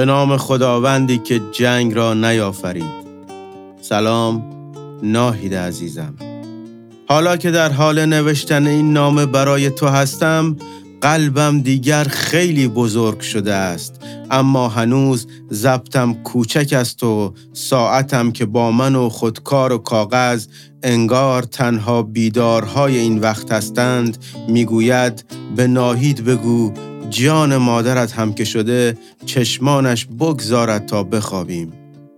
به نام خداوندی که جنگ را نیافرید. سلام ناهید عزیزم. حالا که در حال نوشتن این نامه برای تو هستم قلبم دیگر خیلی بزرگ شده است. اما هنوز ضبطم کوچک است و ساعتم که با من و خودکار و کاغذ انگار تنها بیدارهای این وقت هستند می‌گوید به ناهید بگو جان مادرت هم که شده چشمانش بگذارد تا بخوابیم.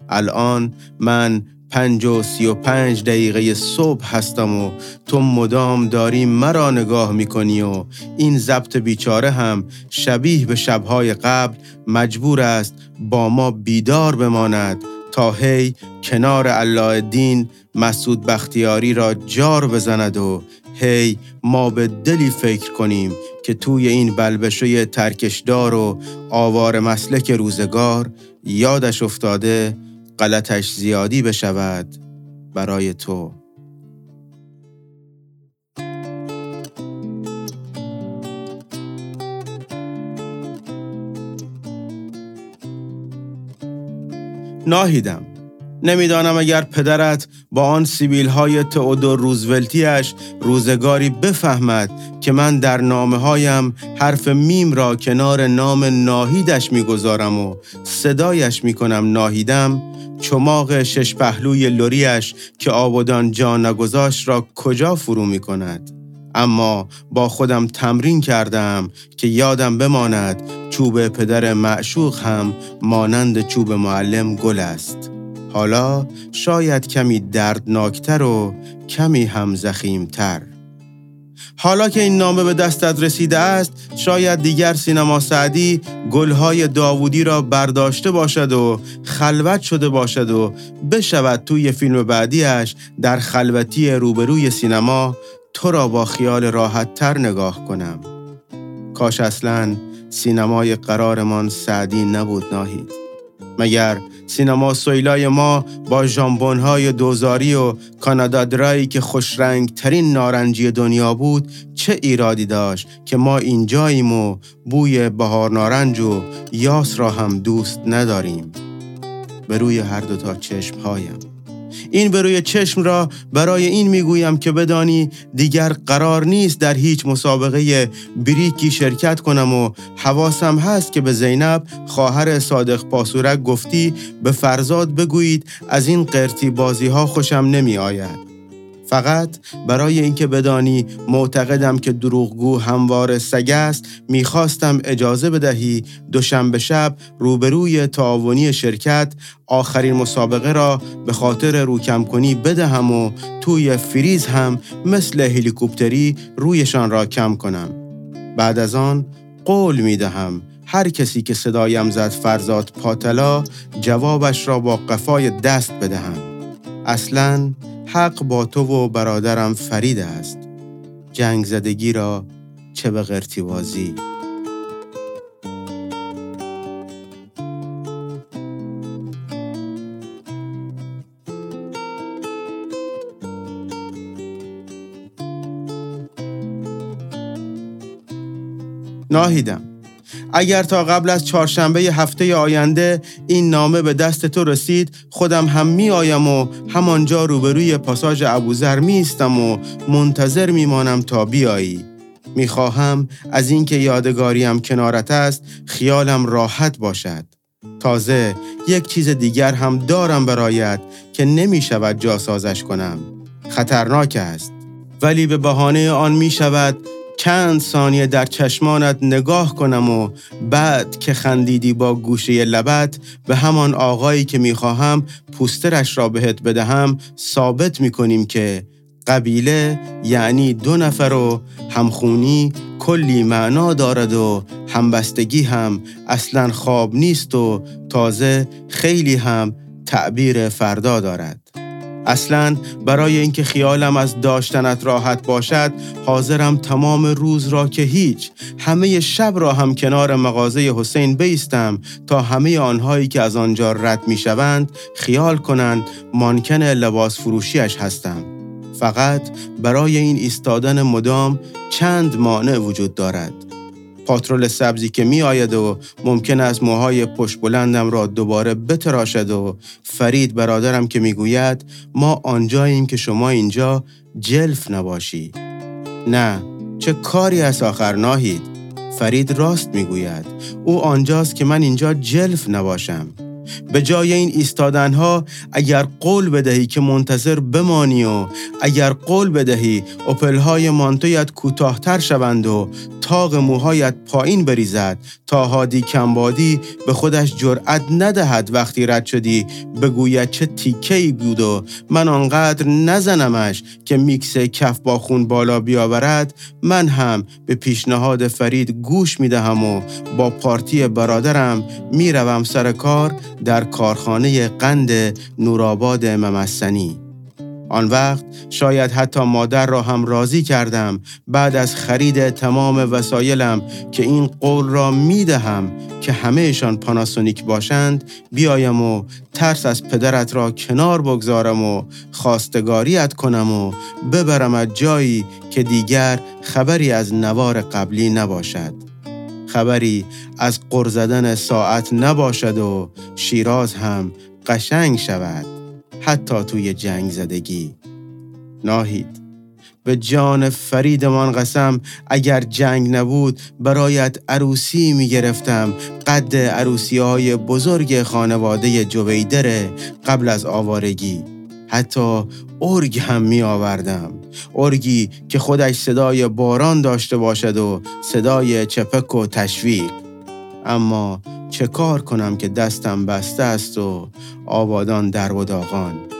الان من پنج و سی و پنج دقیقه صبح هستم و تو مدام داری مرا نگاه می‌کنی و این ضبط بیچاره هم شبیه به شبهای قبل مجبور است با ما بیدار بماند تا هی کنار الله دین مسعود بختیاری را جار بزند و هی ما به دلی فکر کنیم. که توی این بلبشوی ترکشدار و آوار مسلک روزگار یادش افتاده غلطش زیادی بشود برای تو. ناهیدم. نمی‌دانم اگر پدرت با آن سیبیل های تئودور روزولتیش روزگاری بفهمد که من در نامه هایم حرف میم را کنار نام ناهیدش می‌گذارم و صدایش می‌کنم ناهیدم چماق شش پهلوی لوریش که آبادان جا نگذاشت را کجا فرو می کند؟ اما با خودم تمرین کردم که یادم بماند چوب پدر معشوق هم مانند چوب معلم گل است. حالا شاید کمی دردناکتر و کمی هم زخیمتر. حالا که این نامه به دستت رسیده است شاید دیگر سینما سعدی گلهای داوودی را برداشته باشد و خلوت شده باشد و بشود توی فیلم بعدیش در خلوتی روبروی سینما تو را با خیال راحت تر نگاه کنم کاش اصلا سینمای قرارمان سعدی نبود ناهید مگر سینما سویلای ما با ژامبونهای دوزاری و کانادا درایی که خوشرنگ ترین نارنجی دنیا بود چه ایرادی داشت که ما اینجاییم و بوی بهار نارنج و یاس را هم دوست نداریم؟ به روی هر دوتا چشمهایم. این به روی چشم را برای این می‌گویم که بدانی دیگر قرار نیست در هیچ مسابقه بریکی شرکت کنم و حواسم هست که به زینب خواهر صادق پاسورک گفتی به فرزاد بگویید از این قرتی بازی ها خوشم نمی آید. فقط برای اینکه بدانی معتقدم که دروغگو هموار سگ است می‌خواستم اجازه بدهی دوشنبه شب روبروی تعاونی شرکت آخرین مسابقه را به خاطر روکم کنی بدهم و توی فریز هم مثل هلیکوپتری رویشان را کم کنم. بعد از آن قول می دهم هر کسی که صدایم زد فرزاد پاتلا جوابش را با قفای دست بدهم اصلاً حق با تو و برادرم فرید است. جنگ زدگی را چه به غرتیوازی ناهیدم. اگر تا قبل از چهارشنبه هفته آینده این نامه به دست تو رسید خودم هم می آیم و همانجا روبروی پاساژ ابوذر می استم و منتظر می مانم تا بیایی. می خواهم از اینکه یادگاریم کنارت است خیالم راحت باشد. تازه یک چیز دیگر هم دارم برایت که نمی شود جاسازش کنم. خطرناک است. ولی به بهانه آن می شود چند ثانیه در چشمانت نگاه کنم و بعد که خندیدی با گوشه لبت به همان آقایی که می‌خواهم پوسترش را بهت بدهم ثابت می‌کنیم که قبیله یعنی دو نفر و همخونی کلی معنا دارد و همبستگی هم اصلا خواب نیست و تازه خیلی هم تعبیر فردا دارد. اصلا برای اینکه خیالم از داشتنت راحت باشد حاضرم تمام روز را که هیچ همه شب را هم کنار مغازه حسین بیستم تا همه آنهایی که از آنجا رد می شوند خیال کنند مانکن لباس فروشیش هستم. فقط برای این ایستادن مدام چند مانع وجود دارد. پاترول سبزی که می آید و ممکن است موهای پشت بلندم را دوباره بتراشد و فرید برادرم که می‌گوید ما آنجاییم که شما اینجا جلف نباشی نه چه کاری از آخر ناهید؟ فرید راست می‌گوید او آنجاست که من اینجا جلف نباشم. به جای این ایستادنها اگر قول بدهی که منتظر بمانی و اگر قول بدهی اپلهای مانتویت کوتاهتر شوند و تاق موهایت پایین بریزد تا هادی کمبادی به خودش جرأت ندهد وقتی رد شدی بگوید چه تیکه ای بود و من آنقدر نزنمش که میکس کف با خون بالا بیاورد من هم به پیشنهاد فرید گوش می‌دهم و با پارتی برادرم می‌روم سر کار در کارخانه قند نوراباد ممسنی. آن وقت شاید حتی مادر را هم راضی کردم بعد از خرید تمام وسایلم که این قول را می دهم که همهشان پاناسونیک باشند بیایم و ترس از پدرت را کنار بگذارم و خواستگاریت کنم و ببرم جایی که دیگر خبری از نوار قبلی نباشد. خبری از قرزدن ساعت نباشد و شیراز هم قشنگ شود حتی توی جنگ زدگی. ناهید به جان فریدمان قسم اگر جنگ نبود برایت عروسی می گرفتم قد عروسی های بزرگ خانواده جویدره قبل از آوارگی. حتی ارگ هم می آوردم ارگی که خودش صدای باران داشته باشد و صدای چپک و تشویق. اما چه کار کنم که دستم بسته است و آبادان در و داغان.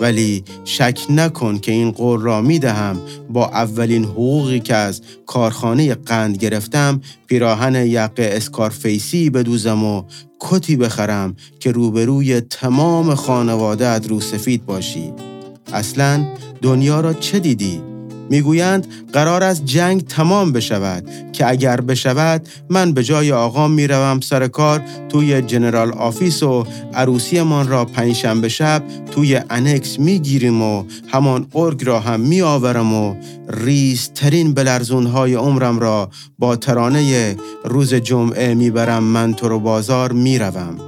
ولی شک نکن که این قول را می دهم با اولین حقوقی که از کارخانه قند گرفتم پیراهن یق اسکارفیسی بدوزم و کتی بخرم که روبروی تمام خانواده رو سفید باشی اصلا دنیا را چه دیدی؟ می‌گویند قرار است جنگ تمام بشود که اگر بشود من به جای آقام می‌روم سر کار توی general office و عروسیمان را پنجشنبه شب توی annex می‌گیریم و همان ارگ را هم میآورم و ریزترین بلرزونهای عمرم را با ترانه روز جمعه می‌برم من تو رو بازار می‌روم.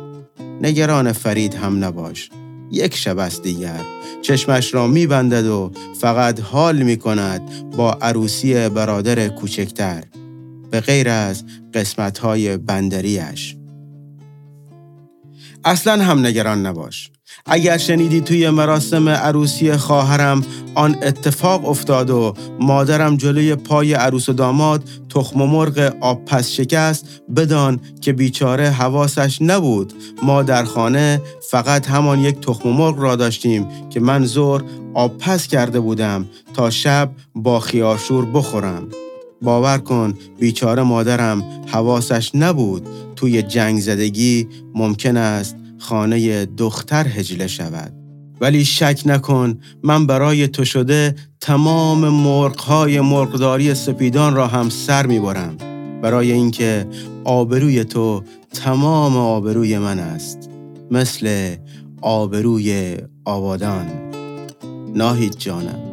نگران فرید هم نباش. یک شب است دیگر. چشمش را میبندد و فقط حال می کند با عروسی برادر کوچکتر. به غیر از قسمتهای بندریش اصلا هم نگران نباش. اگر شنیدی توی مراسم عروسی خواهرم آن اتفاق افتاد و مادرم جلوی پای عروس و داماد تخم و مرغ آب پس شکست بدان که بیچاره حواسش نبود. ما در خانه فقط همان یک تخم و مرغ را داشتیم که من زور آب پس کرده بودم تا شب با خیارشور بخورم. باور کن بیچاره مادرم حواسش نبود. توی جنگ زدگی ممکن است خانه دختر هجله شود. ولی شک نکن من برای تو شده تمام مرغهای مرغداری سپیدان را هم سر می‌برم. برای اینکه آبروی تو تمام آبروی من است مثل آبروی آبادان ناهید جانم.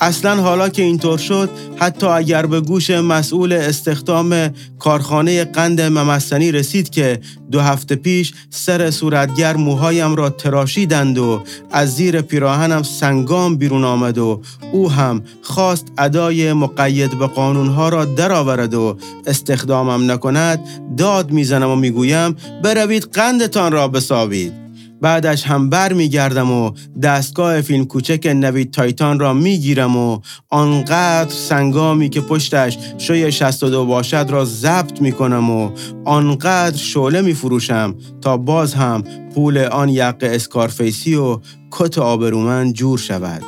اصلا حالا که اینطور شد حتی اگر به گوش مسئول استخدام کارخانه قند ممسنی رسید که دو هفته پیش سر صورتگر موهایم را تراشیدند و از زیر پیراهنم سنگام بیرون آمد و او هم خواست ادای مقید به قانونها را درآورد و استخدامم نکند داد می‌زنم و می‌گویم بروید قندتان را بسابید بعدش هم بر میگردم و دستگاه فیلم کوچک نوید تایتان را می‌گیرم و آنقدر سنگامی که پشتش شوی 62 باشد را ضبط می‌کنم و آنقدر شعله میفروشم تا باز هم پول آن یق اسکارفیسی و کت آبرومن جور شود.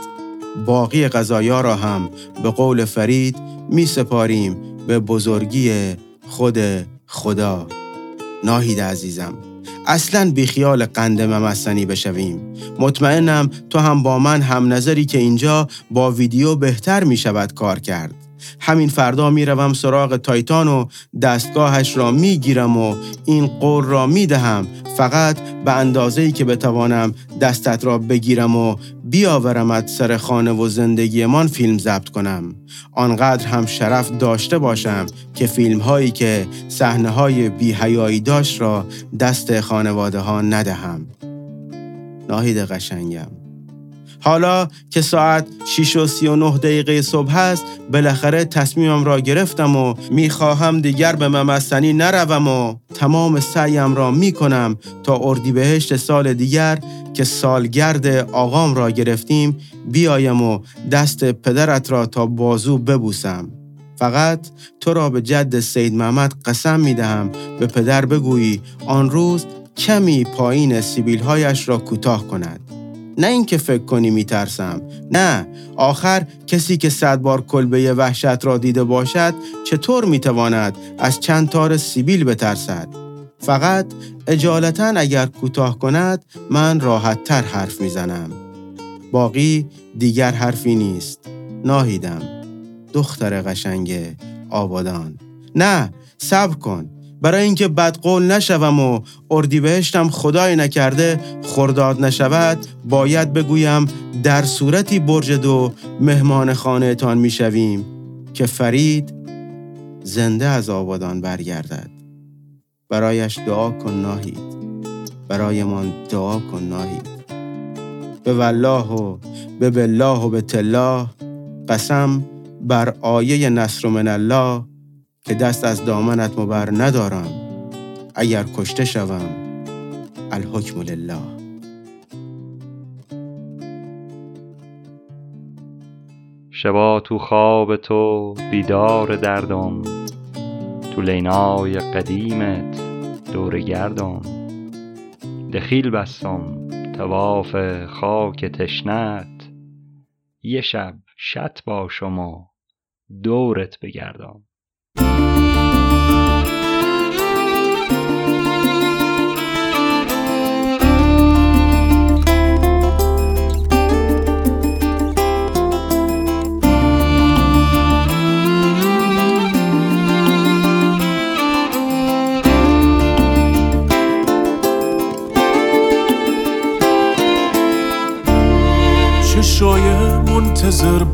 باقی غذایا را هم به قول فرید می سپاریم به بزرگی خود خدا. ناهید عزیزم. اصلا بیخیال قند ممسنی بشویم. مطمئنم تو هم با من هم نظری که اینجا با ویدیو بهتر می شود کار کرد. همین فردا می‌روم سراغ تایتان و دستگاهش را می‌گیرم و این قول را می‌دهم. فقط به اندازه‌ای که بتوانم دستت را بگیرم و بیاورمت سر خانه و زندگیمان فیلم ضبط کنم. آنقدر هم شرف داشته باشم که فیلم هایی که صحنه های بیهیایی داشت را دست خانواده ها ندهم. ناهید قشنگم. حالا که ساعت 6 و 39 دقیقه صبح است بالاخره تصمیمم را گرفتم و می‌خواهم دیگر به ممستنی نروم و تمام سعیم را می‌کنم تا اردیبهشت سال دیگر که سالگرد آقام را گرفتیم بیایم و دست پدرت را تا بازو ببوسم. فقط تو را به جد سید محمد قسم می دهم به پدر بگویی آن روز کمی پایین سیبیل هایش را کوتاه کند. نه اینکه فکر کنی میترسم. نه. آخر کسی که صد بار کلبه وحشت را دیده باشد چطور می‌تواند از چند تار سیبیل بترسد؟ فقط اجالتا اگر کوتاه کند من راحت تر حرف می‌زنم. باقی دیگر حرفی نیست. ناهیدم. دختر قشنگ آبادان. نه صبر کن. برای اینکه بدقول نشوم و اردیبهشتم خدای نکرده خرداد نشود باید بگویم در صورتی برج دو مهمان خانه تان می‌شویم که فرید زنده از آبادان برگردد. برایش دعا کن ناهید. برایمان دعا کن ناهید. به والله و به بالله و به تلاه قسم بر آیه نصر من الله که دست از دامنت مبر ندارم. اگر کشته شوم الحکم لله. شبا تو خواب تو بیدار دردم. تو لینای قدیمت دور گردم. دخیل بستم تواف خاک تشنت. یه شب شت باشم و دورت بگردم.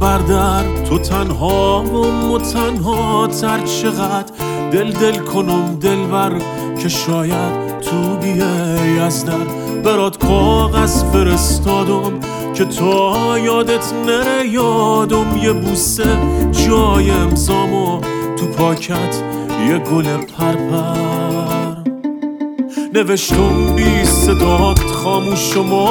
بردر تو تنها و تنها تر چقدر دل دل کنم دلبر که شاید تو بیای از در. برات کاغذ فرستادم که تو یادت نره یادم یه بوسه جای امزامو تو پاکت یه گل پرپر. نوشتم بی صدات خاموشم و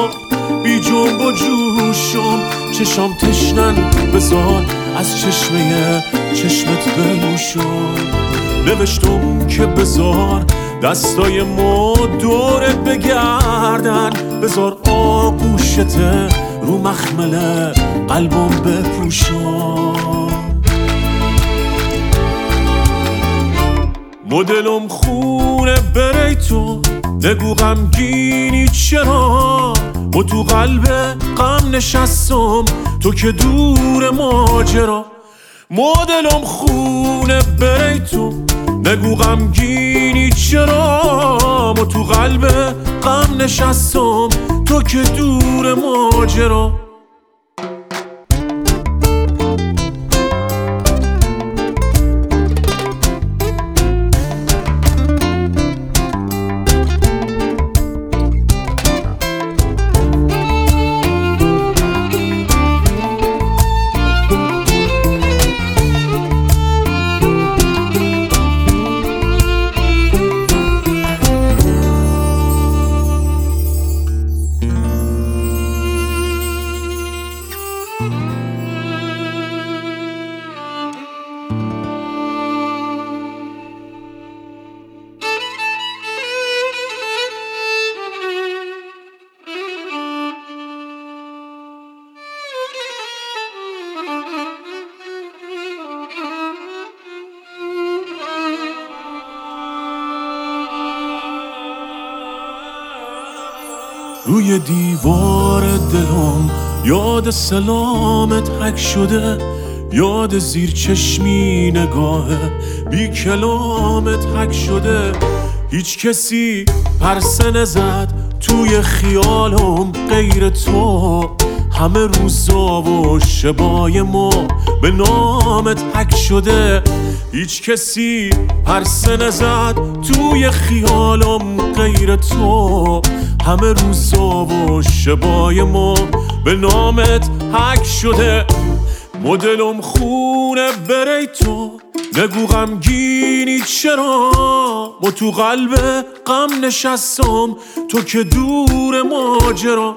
بی جنب و جوشم چشام تشنن بزار از چشمه چشمت بنوشم نوشتم که بزار دستای ما دورت بگردن. بزار آغوشت رو مخمله قلبم بپوشم مدلم خونه بری تو نگو غمگینی چرا؟ و تو قلب غم نشستم تو که دور ماجرا. مدلم خونه بری تو نگو غمگینی چرا؟ و تو قلب غم نشستم تو که دور ماجرا. روی دیوار دلم یاد سلامت حک شده یاد زیر چشمی نگاهه. بی کلامت حک شده هیچ کسی پرسه نزد توی خیالم غیر تو. همه روزا و شبای ما به نامت حک شده. هیچ کسی پرسه نزد توی خیالم غیر تو. همه روزا و شبای ما به نامت حک شده. مدلم خونه بری تو. نگو غمگینی چرا؟ ما تو قلب غم نشستم. تو که دور ماجرا.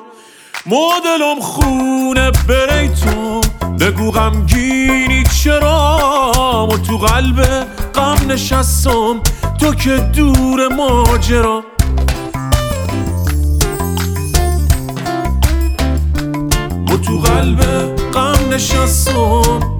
مدلم خونه بری تو. بگو غمگینی چرا ما تو قلب غم نشستم. تو که دور ماجرا. ما تو قلب غم نشستم.